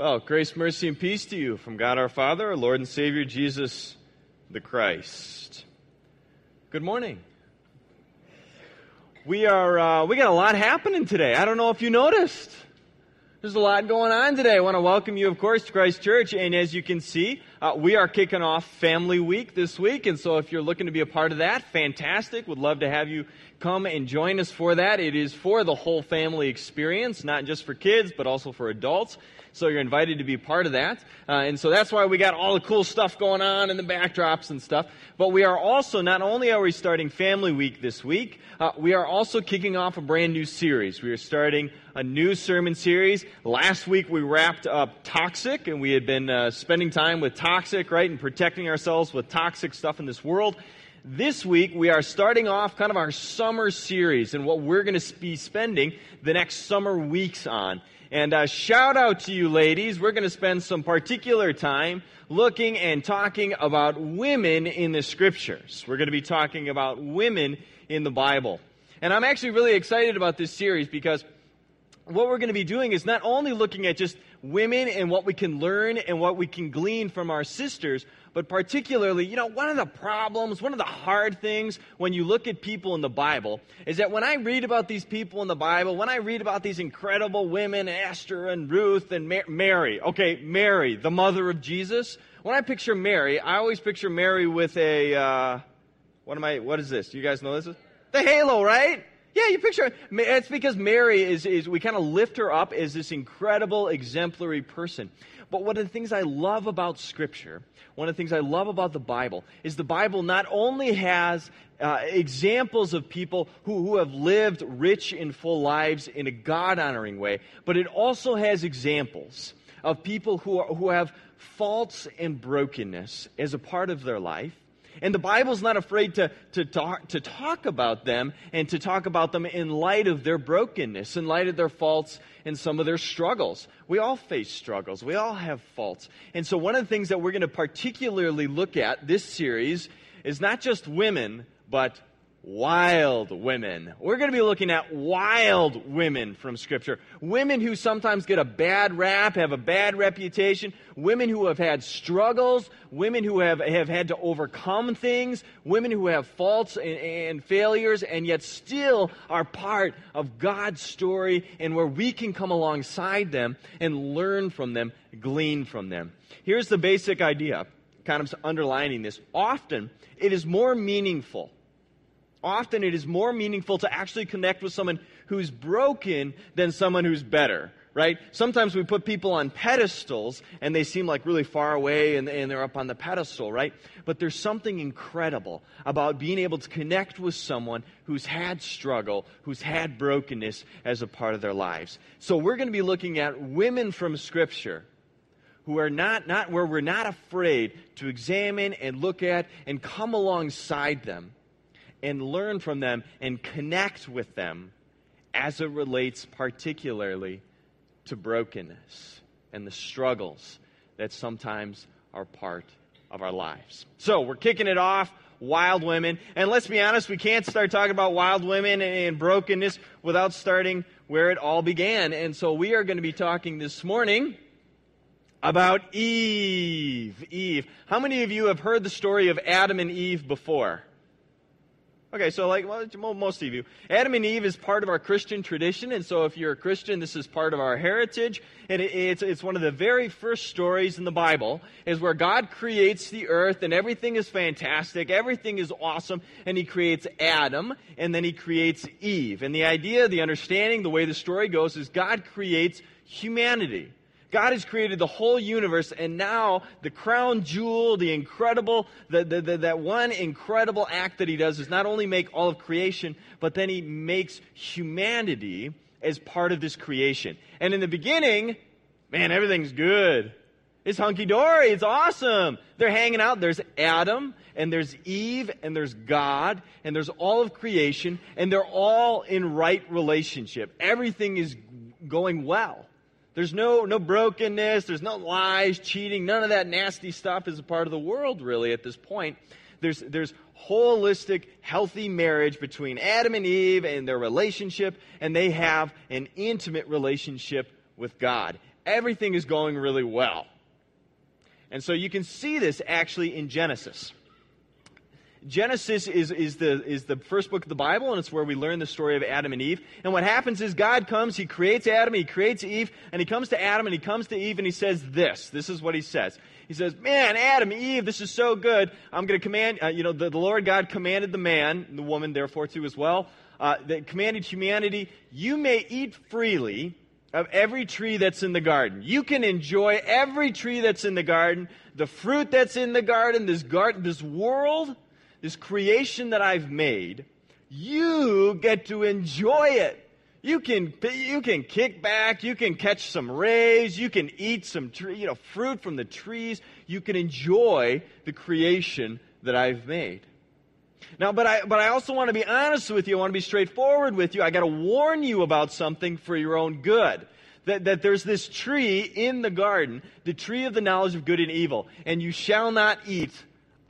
Well, grace, mercy, and peace to you from God our Father, our Lord and Savior Jesus the Christ. Good morning. We are uh, we got a lot happening today. I don't know if you noticed. There's a lot going on today. I want to welcome you, of course, to Christ Church. And as you can see, uh, we are kicking off Family Week this week. And so if you're looking to be a part of that, fantastic. Would love to have you come and join us for that. It is for the whole family experience, not just for kids, but also for adults. So you're invited to be part of that. Uh, and so that's why we got all the cool stuff going on and the backdrops and stuff. But we are also, not only are we starting Family Week this week, uh, we are also kicking off a brand new series. We are starting a new sermon series. Last week we wrapped up Toxic, and we had been uh, spending time with Toxic, right, and protecting ourselves with toxic stuff in this world. This week, we are starting off kind of our summer series and what we're going to be spending the next summer weeks on. And uh, shout out to you ladies. We're going to spend some particular time looking and talking about women in the scriptures. We're going to be talking about women in the Bible. And I'm actually really excited about this series because what we're going to be doing is not only looking at just women and what we can learn and what we can glean from our sisters, but particularly, you know, one of the problems, one of the hard things when you look at people in the Bible is that when I read about these people in the Bible, when I read about these incredible women, Esther and Ruth and Mary, okay, Mary, the mother of Jesus, when I picture Mary, I always picture Mary with a, uh, what am I, what is this? You guys know this? The halo, right? Yeah, you picture it's because Mary is, is we kind of lift her up as this incredible, exemplary person. But one of the things I love about Scripture, one of the things I love about the Bible, is the Bible not only has uh, examples of people who, who have lived rich and full lives in a God honoring way, but it also has examples of people who, are, who have faults and brokenness as a part of their life and the Bible's not afraid to, to, talk, to talk about them and to talk about them in light of their brokenness, in light of their faults and some of their struggles. We all face struggles. We all have faults. And so one of the things that we're going to particularly look at this series is not just women, but wild women. We're going to be looking at wild women from Scripture. Women who sometimes get a bad rap, have a bad reputation. Women who have had struggles. Women who have, have had to overcome things. Women who have faults and, and failures and yet still are part of God's story and where we can come alongside them and learn from them, glean from them. Here's the basic idea, kind of underlining this. Often, it is more meaningful often it is more meaningful to actually connect with someone who's broken than someone who's better right? Sometimes we put people on pedestals and they seem like really far away and, and, they're up on the pedestal, right? But there's something incredible about being able to connect with someone who's had struggle, who's had brokenness as a part of their lives. So we're going to be looking at women from Scripture who are not, not where we're not afraid to examine and look at and come alongside them and learn from them and connect with them as it relates particularly to brokenness and the struggles that sometimes are part of our lives. So, we're kicking it off wild women. And let's be honest, we can't start talking about wild women and brokenness without starting where it all began. And so we are going to be talking this morning about Eve. Eve. How many of you have heard the story of Adam and Eve before? Okay, so like well, most of you, Adam and Eve is part of our Christian tradition, and so if you're a Christian, this is part of our heritage, and it, it's it's one of the very first stories in the Bible is where God creates the earth, and everything is fantastic, everything is awesome, and He creates Adam, and then He creates Eve, and the idea, the understanding, the way the story goes is God creates humanity. God has created the whole universe, and now the crown jewel, the incredible, the, the, the, that one incredible act that He does is not only make all of creation, but then He makes humanity as part of this creation. And in the beginning, man, everything's good. It's hunky dory. It's awesome. They're hanging out. There's Adam, and there's Eve, and there's God, and there's all of creation, and they're all in right relationship. Everything is going well. There's no, no brokenness, there's no lies, cheating, none of that nasty stuff is a part of the world, really, at this point. There's, there's holistic, healthy marriage between Adam and Eve and their relationship, and they have an intimate relationship with God. everything is going really well. And so you can see this actually in Genesis. Genesis is, is, the, is the first book of the Bible, and it's where we learn the story of Adam and Eve. And what happens is God comes, He creates Adam, He creates Eve, and He comes to Adam and He comes to Eve and He says this. This is what He says. He says, Man, Adam, Eve, this is so good. I'm going to command, uh, you know, the, the, Lord God commanded the man, the woman, therefore, too, as well, uh, that commanded humanity, you may eat freely of every tree that's in the garden. You can enjoy every tree that's in the garden, the fruit that's in the garden, this garden, this world this creation that I've made, you get to enjoy it. You can, you can kick back, you can catch some rays, you can eat some tree, you know, fruit from the trees. You can enjoy the creation that I've made. Now, but I, but I also want to be honest with you. I want to be straightforward with you. I got to warn you about something for your own good. That, that there's this tree in the garden, the tree of the knowledge of good and evil, and you shall not eat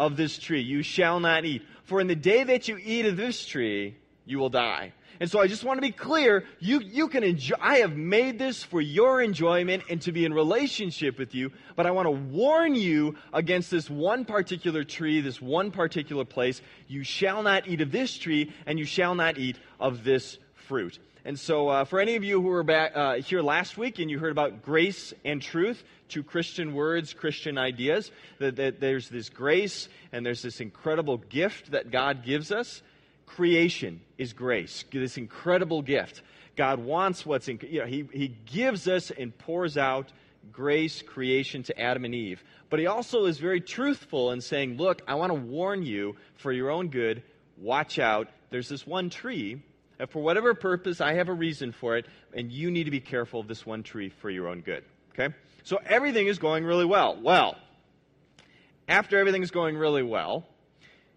of this tree. You shall not eat. For in the day that you eat of this tree, you will die. And so I just want to be clear, you, you can enjoy, I have made this for your enjoyment and to be in relationship with you, but I want to warn you against this one particular tree, this one particular place. You shall not eat of this tree, and you shall not eat of this fruit. And so, uh, for any of you who were back uh, here last week and you heard about grace and truth, two Christian words, Christian ideas, that, that there's this grace and there's this incredible gift that God gives us. Creation is grace, this incredible gift. God wants what's in, you know, he, he gives us and pours out grace, creation to Adam and Eve. But he also is very truthful in saying, look, I want to warn you for your own good, watch out. There's this one tree for whatever purpose, I have a reason for it, and you need to be careful of this one tree for your own good. Okay? So everything is going really well. Well, after everything is going really well,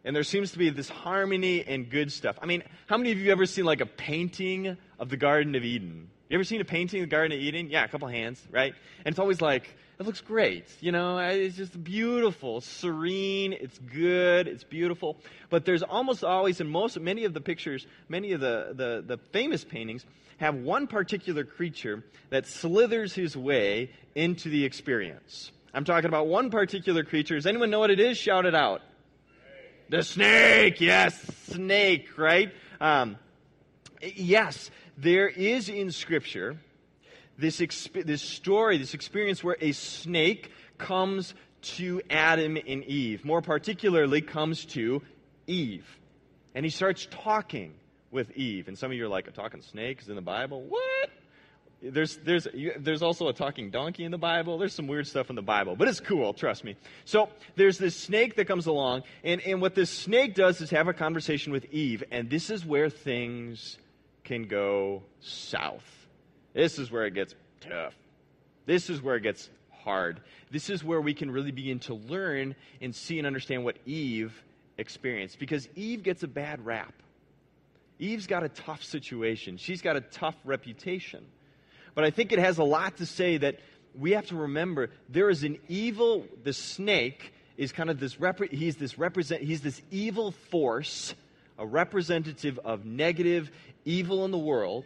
and there seems to be this harmony and good stuff. I mean, how many of you ever seen like a painting of the Garden of Eden? You ever seen a painting of the Garden of Eden? Yeah, a couple hands, right? And it's always like, it looks great. You know, it's just beautiful, serene, it's good, it's beautiful. But there's almost always, in most, many of the pictures, many of the, the, the famous paintings, have one particular creature that slithers his way into the experience. I'm talking about one particular creature. Does anyone know what it is? Shout it out. The snake, yes, snake, right? Um, yes, there is in Scripture this, exp- this story, this experience where a snake comes to Adam and Eve. More particularly, comes to Eve. And he starts talking with Eve. And some of you are like, a talking snake is in the Bible? What? There's, there's, there's also a talking donkey in the Bible. There's some weird stuff in the Bible, but it's cool, trust me. So there's this snake that comes along, and, and what this snake does is have a conversation with Eve, and this is where things can go south. This is where it gets tough. This is where it gets hard. This is where we can really begin to learn and see and understand what Eve experienced. Because Eve gets a bad rap. Eve's got a tough situation, she's got a tough reputation. But I think it has a lot to say that we have to remember there is an evil, the snake is kind of this, rep- he's this represent, he's this evil force, a representative of negative evil in the world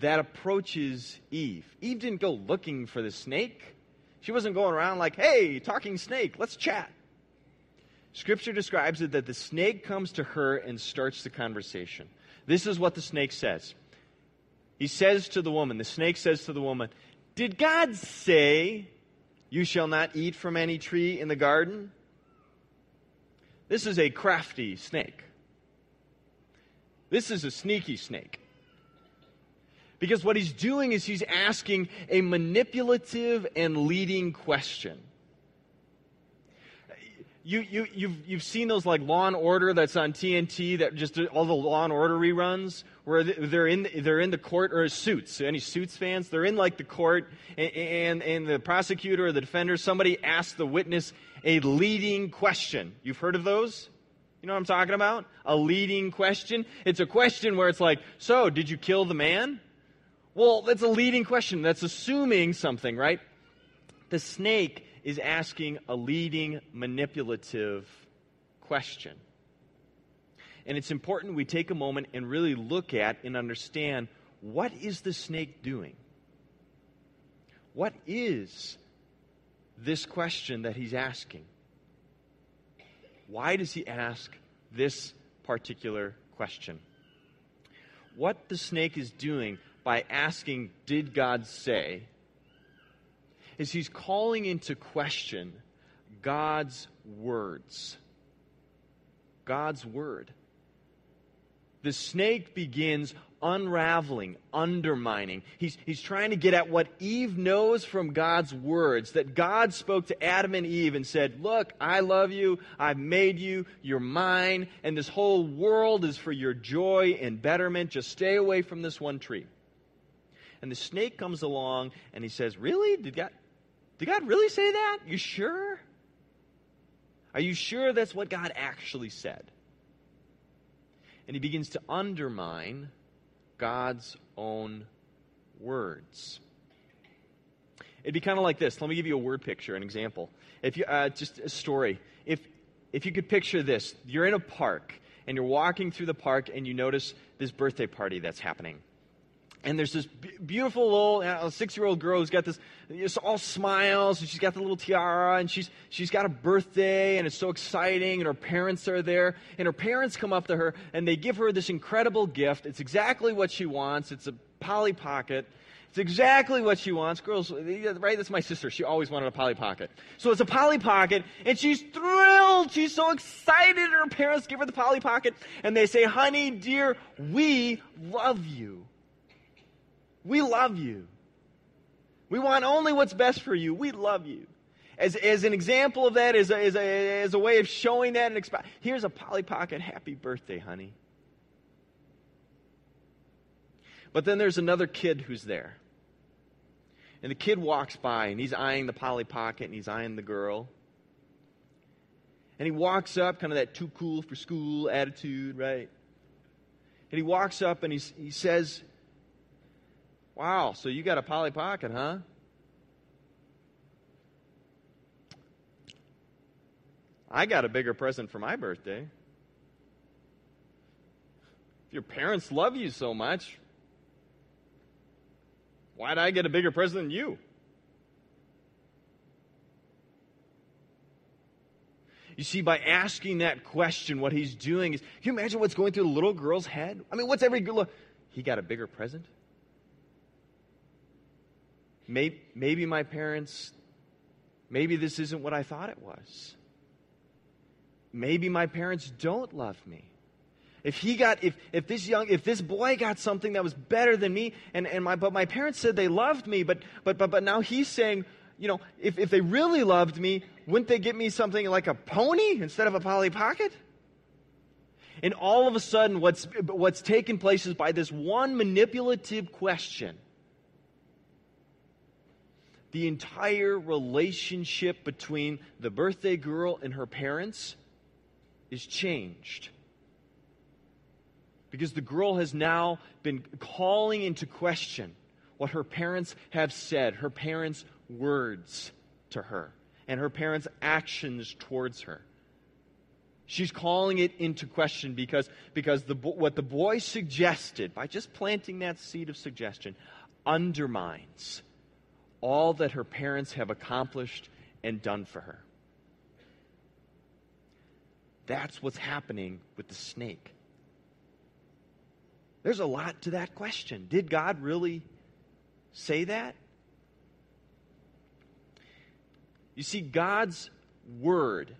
that approaches Eve. Eve didn't go looking for the snake. She wasn't going around like, hey, talking snake, let's chat. Scripture describes it that the snake comes to her and starts the conversation. This is what the snake says. He says to the woman, the snake says to the woman, Did God say, You shall not eat from any tree in the garden? This is a crafty snake. This is a sneaky snake. Because what he's doing is he's asking a manipulative and leading question. You, you, you've, you've seen those like Law and Order that's on TNT, that just all the Law and Order reruns, where they're in, they're in the court, or Suits. Any Suits fans? They're in like the court, and, and, and the prosecutor or the defender, somebody asks the witness a leading question. You've heard of those? You know what I'm talking about? A leading question. It's a question where it's like, so, did you kill the man? Well, that's a leading question. That's assuming something, right? The snake is asking a leading, manipulative question. And it's important we take a moment and really look at and understand what is the snake doing? What is this question that he's asking? Why does he ask this particular question? What the snake is doing by asking, Did God say? is he's calling into question God's words. God's word. The snake begins unraveling, undermining. He's, he's trying to get at what Eve knows from God's words that God spoke to Adam and Eve and said, Look, I love you. I've made you. You're mine. And this whole world is for your joy and betterment. Just stay away from this one tree. And the snake comes along and he says, Really? Did God, did God really say that? You sure? Are you sure that's what God actually said? And he begins to undermine God's own words. It'd be kind of like this. Let me give you a word picture, an example. If you, uh, just a story. If, if you could picture this, you're in a park and you're walking through the park and you notice this birthday party that's happening and there's this beautiful little six-year-old girl who's got this just all smiles and she's got the little tiara and she's she's got a birthday and it's so exciting and her parents are there and her parents come up to her and they give her this incredible gift it's exactly what she wants it's a polly pocket it's exactly what she wants. Girls, right? That's my sister. She always wanted a Polly Pocket. So it's a Polly Pocket, and she's thrilled. She's so excited. Her parents give her the Polly Pocket, and they say, Honey, dear, we love you. We love you. We want only what's best for you. We love you. As, as an example of that, as a, as, a, as a way of showing that, and exp- here's a Polly Pocket. Happy birthday, honey. But then there's another kid who's there. And the kid walks by and he's eyeing the Polly Pocket and he's eyeing the girl. And he walks up, kind of that too cool for school attitude, right? And he walks up and he's, he says, Wow, so you got a Polly Pocket, huh? I got a bigger present for my birthday. If your parents love you so much, why'd I get a bigger present than you? You see, by asking that question, what he's doing is, can you imagine what's going through the little girl's head? I mean, what's every girl? He got a bigger present? Maybe, maybe my parents, maybe this isn't what I thought it was. Maybe my parents don't love me. If he got, if, if this young, if this boy got something that was better than me, and, and my, but my parents said they loved me, but, but, but, but now he's saying, you know, if, if they really loved me, wouldn't they get me something like a pony instead of a Polly Pocket? And all of a sudden, what's, what's taken place is by this one manipulative question, the entire relationship between the birthday girl and her parents is changed. Because the girl has now been calling into question what her parents have said, her parents' words to her, and her parents' actions towards her. She's calling it into question because, because the, what the boy suggested, by just planting that seed of suggestion, undermines all that her parents have accomplished and done for her. That's what's happening with the snake. There's a lot to that question. Did God really say that? You see, God's word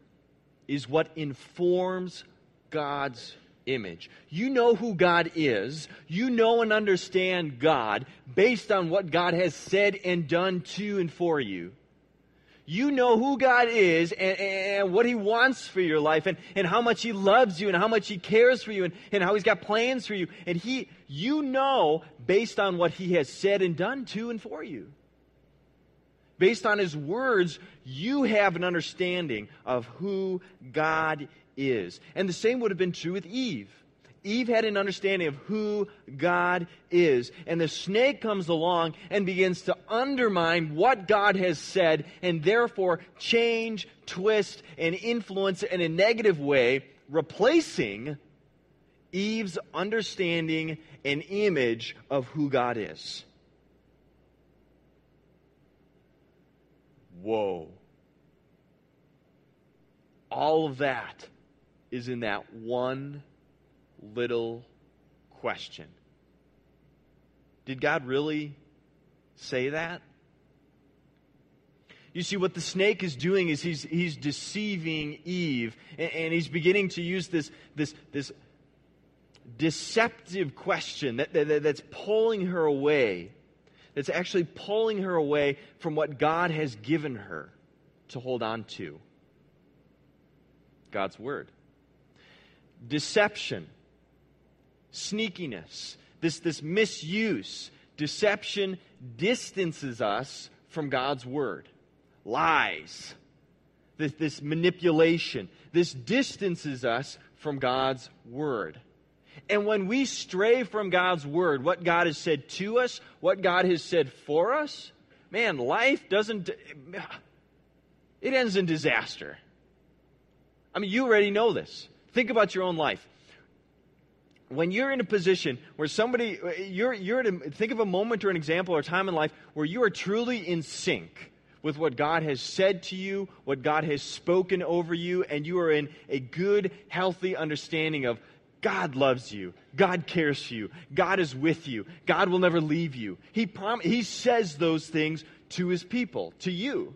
is what informs God's image. You know who God is. You know and understand God based on what God has said and done to and for you. You know who God is and, and what He wants for your life and, and how much He loves you and how much He cares for you and, and how He's got plans for you. And He, you know based on what He has said and done to and for you. Based on His words, you have an understanding of who God is. And the same would have been true with Eve. Eve had an understanding of who God is. And the snake comes along and begins to undermine what God has said and therefore change, twist, and influence in a negative way, replacing Eve's understanding and image of who God is. Whoa. All of that is in that one little question. Did God really say that? You see, what the snake is doing is he's, he's deceiving Eve, and, and he's beginning to use this, this, this deceptive question that, that, that's pulling her away, that's actually pulling her away from what God has given her to hold on to God's Word. Deception, sneakiness, this, this misuse, deception distances us from God's Word lies, this, this manipulation. This distances us from God's Word. And when we stray from God's Word, what God has said to us, what God has said for us, man, life doesn't, it ends in disaster. I mean, you already know this. Think about your own life. When you're in a position where somebody, you're, you're at a, think of a moment or an example or time in life where you are truly in sync with what God has said to you, what God has spoken over you, and you are in a good, healthy understanding of God loves you. God cares for you. God is with you. God will never leave you. He, prom- he says those things to his people, to you.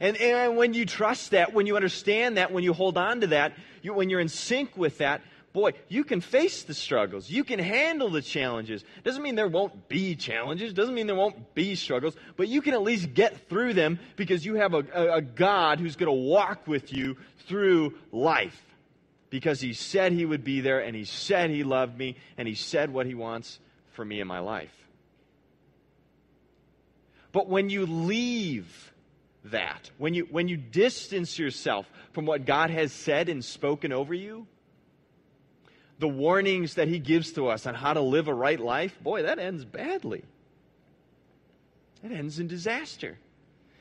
And, and when you trust that, when you understand that, when you hold on to that, you, when you're in sync with that, boy, you can face the struggles. You can handle the challenges. Doesn't mean there won't be challenges. Doesn't mean there won't be struggles. But you can at least get through them because you have a, a, a God who's going to walk with you through life. Because he said he would be there and he said he loved me and he said what he wants for me in my life. But when you leave that, when you, when you distance yourself from what God has said and spoken over you, the warnings that he gives to us on how to live a right life, boy, that ends badly. It ends in disaster.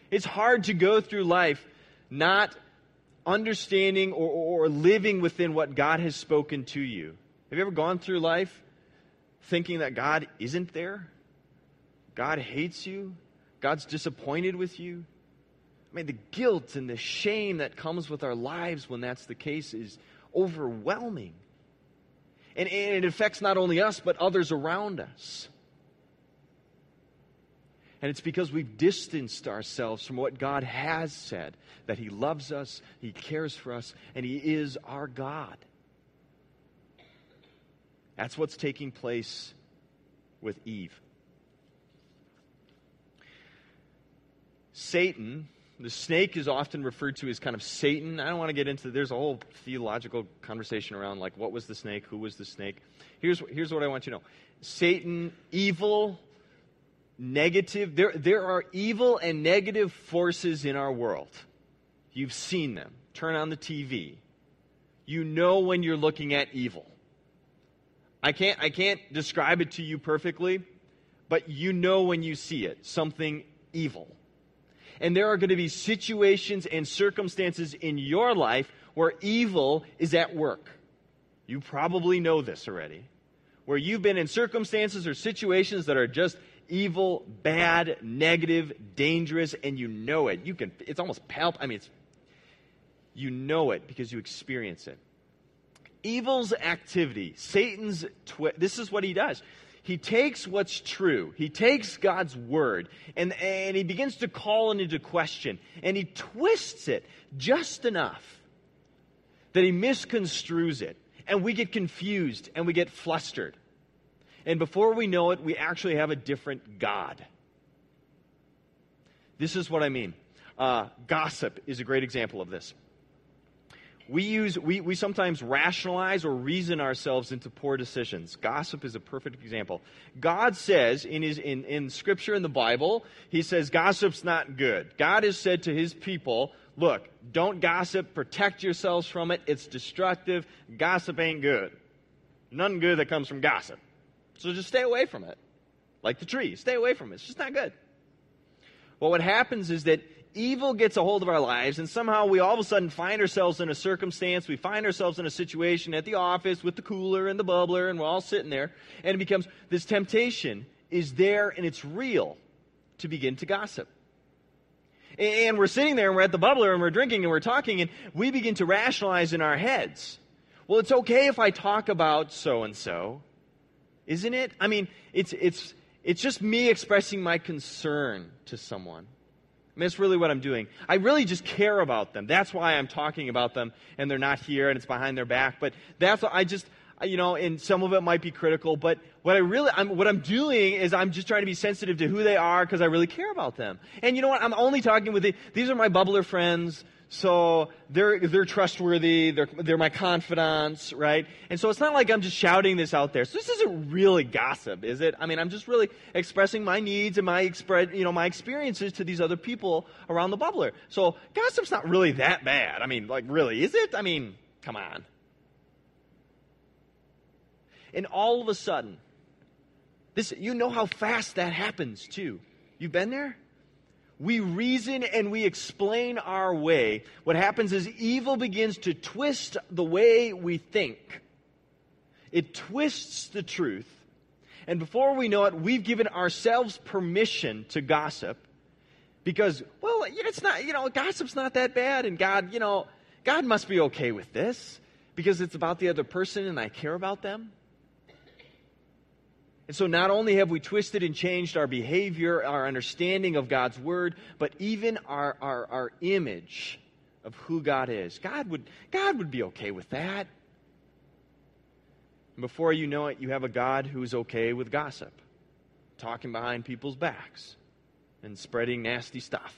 It's hard to go through life not understanding or, or living within what God has spoken to you. Have you ever gone through life thinking that God isn't there? God hates you? God's disappointed with you? I mean, the guilt and the shame that comes with our lives when that's the case is overwhelming. And, and it affects not only us, but others around us. And it's because we've distanced ourselves from what God has said that He loves us, He cares for us, and He is our God. That's what's taking place with Eve. Satan the snake is often referred to as kind of Satan. I don't want to get into there's a whole theological conversation around like what was the snake, who was the snake. Here's here's what I want you to know. Satan, evil, negative, there there are evil and negative forces in our world. You've seen them. Turn on the TV. You know when you're looking at evil. I can't I can't describe it to you perfectly, but you know when you see it, something evil and there are going to be situations and circumstances in your life where evil is at work. You probably know this already. Where you've been in circumstances or situations that are just evil, bad, negative, dangerous, and you know it. You can, it's almost palpable. I mean, it's, you know it because you experience it. Evil's activity, Satan's, twi- this is what he does he takes what's true, he takes God's word, and, and he begins to call it into question, and he twists it just enough that he misconstrues it, and we get confused and we get flustered. And before we know it, we actually have a different God. This is what I mean. Uh, gossip is a great example of this we use we, we sometimes rationalize or reason ourselves into poor decisions. Gossip is a perfect example. God says in his in, in scripture in the bible he says gossip's not good. God has said to his people look don't gossip. Protect yourselves from it. It's destructive. Gossip ain't good. None good that comes from gossip. So just stay away from it. Like the tree stay away from it. It's just not good. Well what happens is that evil gets a hold of our lives, and somehow we all of a sudden find ourselves in a circumstance, we find ourselves in a situation at the office with the cooler and the bubbler, and we're all sitting there, and it becomes this temptation is there and it's real to begin to gossip. And we're sitting there and we're at the bubbler and we're drinking and we're talking and we begin to rationalize in our heads. Well, it's okay if I talk about so and so, isn't it? I mean, it's, it's, it's just me expressing my concern to someone. I mean, that's really what I'm doing. I really just care about them. That's why I'm talking about them and they're not here and it's behind their back. But that's, I just, you know, and some of it might be critical, but what I really, I'm, what I'm doing is I'm just trying to be sensitive to who they are because I really care about them. And you know what? I'm only talking with the, these are my bubbler friends. So they're, they're trustworthy. They're, they're my confidants, right? And so it's not like I'm just shouting this out there. So this isn't really gossip, is it? I mean, I'm just really expressing my needs and my express, you know, my experiences to these other people around the bubbler. So gossip's not really that bad. I mean, like, really, is it? I mean, come on. And all of a sudden, this, you know how fast that happens too. You've been there? We reason and we explain our way, what happens is evil begins to twist the way we think. It twists the truth. And before we know it, we've given ourselves permission to gossip because, well, it's not, you know, gossip's not that bad. And God, you know, God must be okay with this because it's about the other person and I care about them. And so not only have we twisted and changed our behavior, our understanding of God's word, but even our, our, our image of who God is. God would, God would be okay with that. And before you know it, you have a God who's okay with gossip, talking behind people's backs and spreading nasty stuff.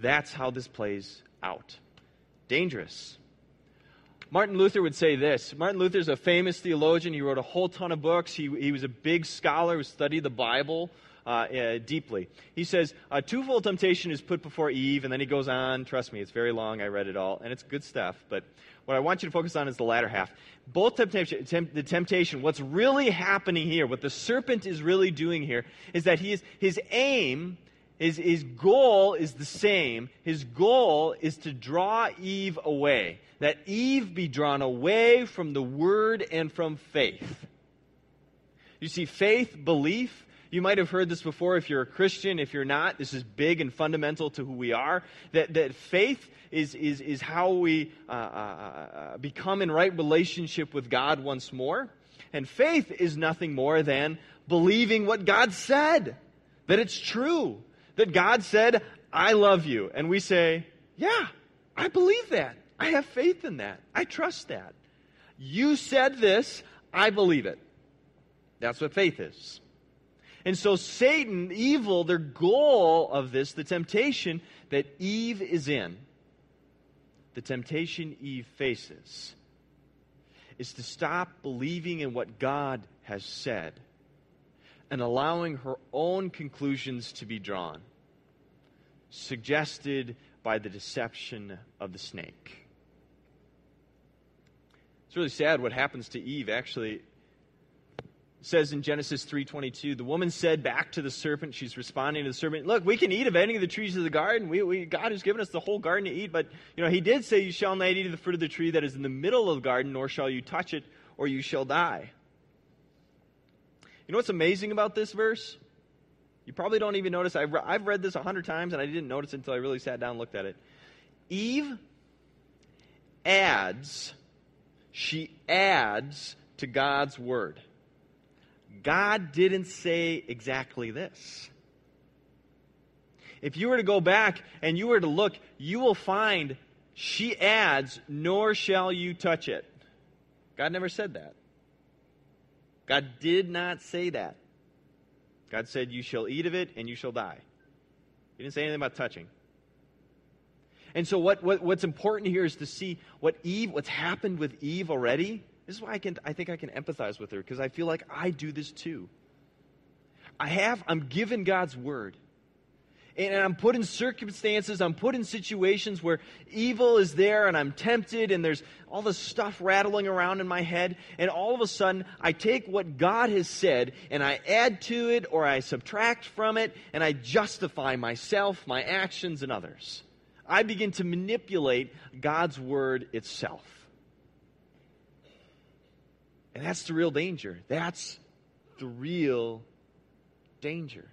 That's how this plays out. Dangerous. Martin Luther would say this. Martin Luther is a famous theologian. He wrote a whole ton of books. He, he was a big scholar who studied the Bible uh, uh, deeply. He says, a twofold temptation is put before Eve, and then he goes on. Trust me, it's very long. I read it all, and it's good stuff. But what I want you to focus on is the latter half. Both temptation, temp, the temptation, what's really happening here, what the serpent is really doing here, is that he is, his aim his, his goal is the same. His goal is to draw Eve away, that Eve be drawn away from the word and from faith. You see, faith, belief, you might have heard this before if you're a Christian. If you're not, this is big and fundamental to who we are. That, that faith is, is, is how we uh, uh, uh become in right relationship with God once more. And faith is nothing more than believing what God said, that it's true, that God said, I love you. And we say, Yeah, I believe that. I have faith in that. I trust that. You said this, I believe it. That's what faith is. And so, Satan, evil, their goal of this, the temptation that Eve is in, the temptation Eve faces, is to stop believing in what God has said and allowing her own conclusions to be drawn, suggested by the deception of the snake. It's really sad what happens to Eve actually says in Genesis 3:22, the woman said back to the serpent, she's responding to the serpent, "Look, we can eat of any of the trees of the garden. We, we, God has given us the whole garden to eat, but you know, he did say you shall not eat of the fruit of the tree that is in the middle of the garden, nor shall you touch it, or you shall die." You know what's amazing about this verse? You probably don't even notice. I've, I've read this a hundred times and I didn't notice until I really sat down and looked at it. Eve adds, she adds to God's word. God didn't say exactly this. If you were to go back and you were to look, you will find she adds, nor shall you touch it. God never said that. God did not say that. God said, You shall eat of it and you shall die. He didn't say anything about touching. And so, what, what, what's important here is to see what Eve, what's happened with Eve already. This is why I, can, I think I can empathize with her, because I feel like I do this too. I have, I'm given God's word and I'm put in circumstances, I'm put in situations where evil is there and I'm tempted and there's all this stuff rattling around in my head. And all of a sudden, I take what God has said and I add to it or I subtract from it and I justify myself, my actions, and others. I begin to manipulate God's word itself. And that's the real danger. That's the real danger.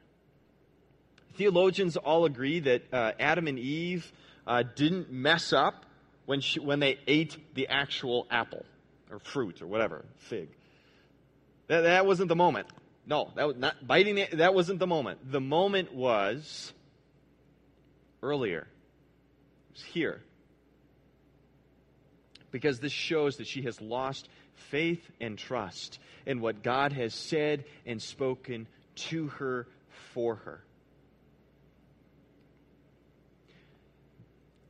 Theologians all agree that uh, Adam and Eve uh, didn't mess up when, she, when they ate the actual apple or fruit or whatever, fig. That, that wasn't the moment. No, that was not biting. The, that wasn't the moment. The moment was earlier. Was here. Because this shows that she has lost faith and trust in what God has said and spoken to her for her.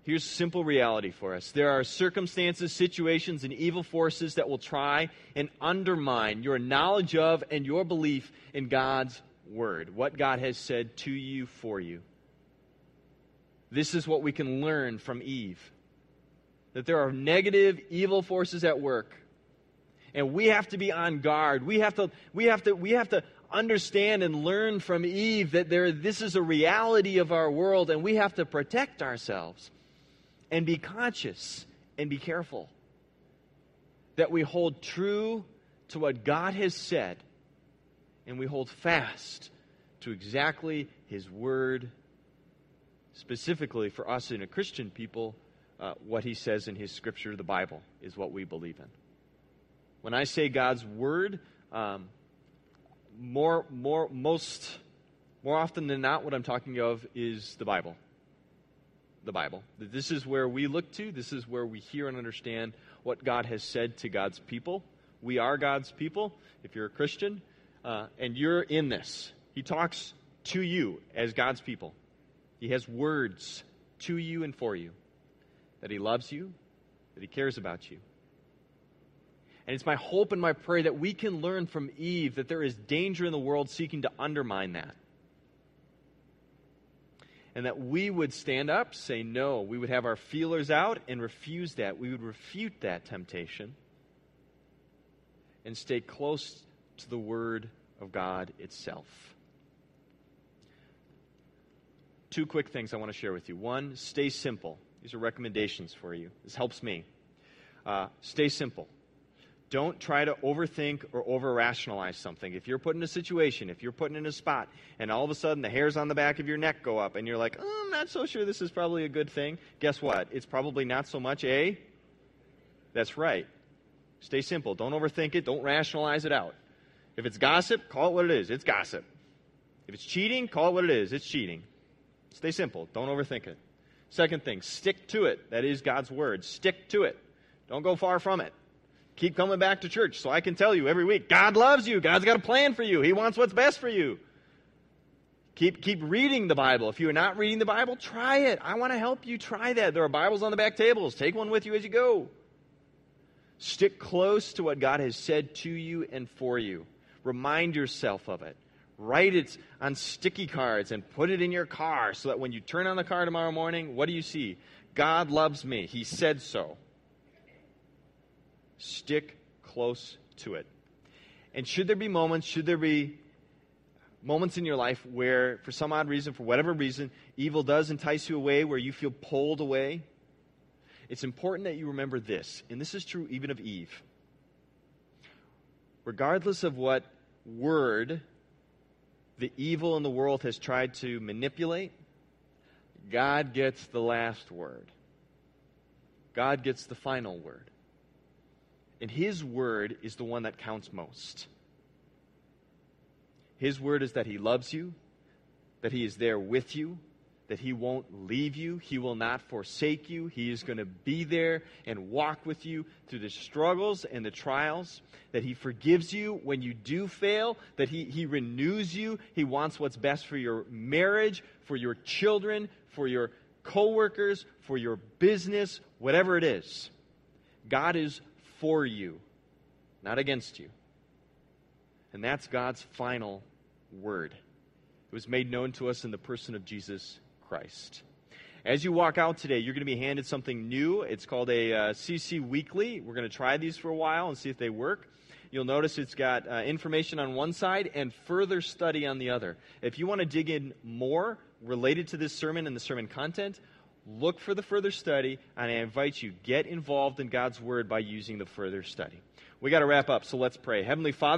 Here's simple reality for us. There are circumstances, situations, and evil forces that will try and undermine your knowledge of and your belief in God's Word, what God has said to you for you. This is what we can learn from Eve that there are negative, evil forces at work. And we have to be on guard. We have to, we have to, we have to understand and learn from Eve that there, this is a reality of our world, and we have to protect ourselves and be conscious and be careful that we hold true to what God has said and we hold fast to exactly His Word, specifically for us in a Christian people, uh, what He says in His Scripture, the Bible, is what we believe in. When I say God's Word, um, more, more, most, more often than not, what I'm talking of is the Bible the Bible. This is where we look to, this is where we hear and understand what God has said to God's people. We are God's people, if you're a Christian, uh, and you're in this. He talks to you as God's people. He has words to you and for you that He loves you, that He cares about you. And it's my hope and my prayer that we can learn from Eve that there is danger in the world seeking to undermine that and that we would stand up, say no. We would have our feelers out and refuse that. We would refute that temptation and stay close to the Word of God itself. Two quick things I want to share with you. One, stay simple. These are recommendations for you. This helps me. Uh, stay simple. Don't try to overthink or over rationalize something. If you're put in a situation, if you're put in a spot, and all of a sudden the hairs on the back of your neck go up, and you're like, oh, I'm not so sure this is probably a good thing, guess what? It's probably not so much a. That's right. Stay simple. Don't overthink it. Don't rationalize it out. If it's gossip, call it what it is. It's gossip. If it's cheating, call it what it is. It's cheating. Stay simple. Don't overthink it. Second thing, stick to it. That is God's word. Stick to it. Don't go far from it. Keep coming back to church so I can tell you every week God loves you. God's got a plan for you. He wants what's best for you. Keep, keep reading the Bible. If you are not reading the Bible, try it. I want to help you try that. There are Bibles on the back tables. Take one with you as you go. Stick close to what God has said to you and for you. Remind yourself of it. Write it on sticky cards and put it in your car so that when you turn on the car tomorrow morning, what do you see? God loves me. He said so. Stick close to it. And should there be moments, should there be moments in your life where, for some odd reason, for whatever reason, evil does entice you away, where you feel pulled away, it's important that you remember this. And this is true even of Eve. Regardless of what word the evil in the world has tried to manipulate, God gets the last word. God gets the final word. And His word is the one that counts most. His word is that He loves you, that He is there with you, that He won't leave you, He will not forsake you. He is going to be there and walk with you through the struggles and the trials, that He forgives you when you do fail, that He, he renews you. He wants what's best for your marriage, for your children, for your coworkers, for your business, whatever it is. God is for you, not against you. And that's God's final word. It was made known to us in the person of Jesus Christ. As you walk out today, you're going to be handed something new. It's called a uh, CC Weekly. We're going to try these for a while and see if they work. You'll notice it's got uh, information on one side and further study on the other. If you want to dig in more related to this sermon and the sermon content, look for the further study, and I invite you, get involved in God's Word by using the further study. We got to wrap up, so let's pray. Heavenly Father,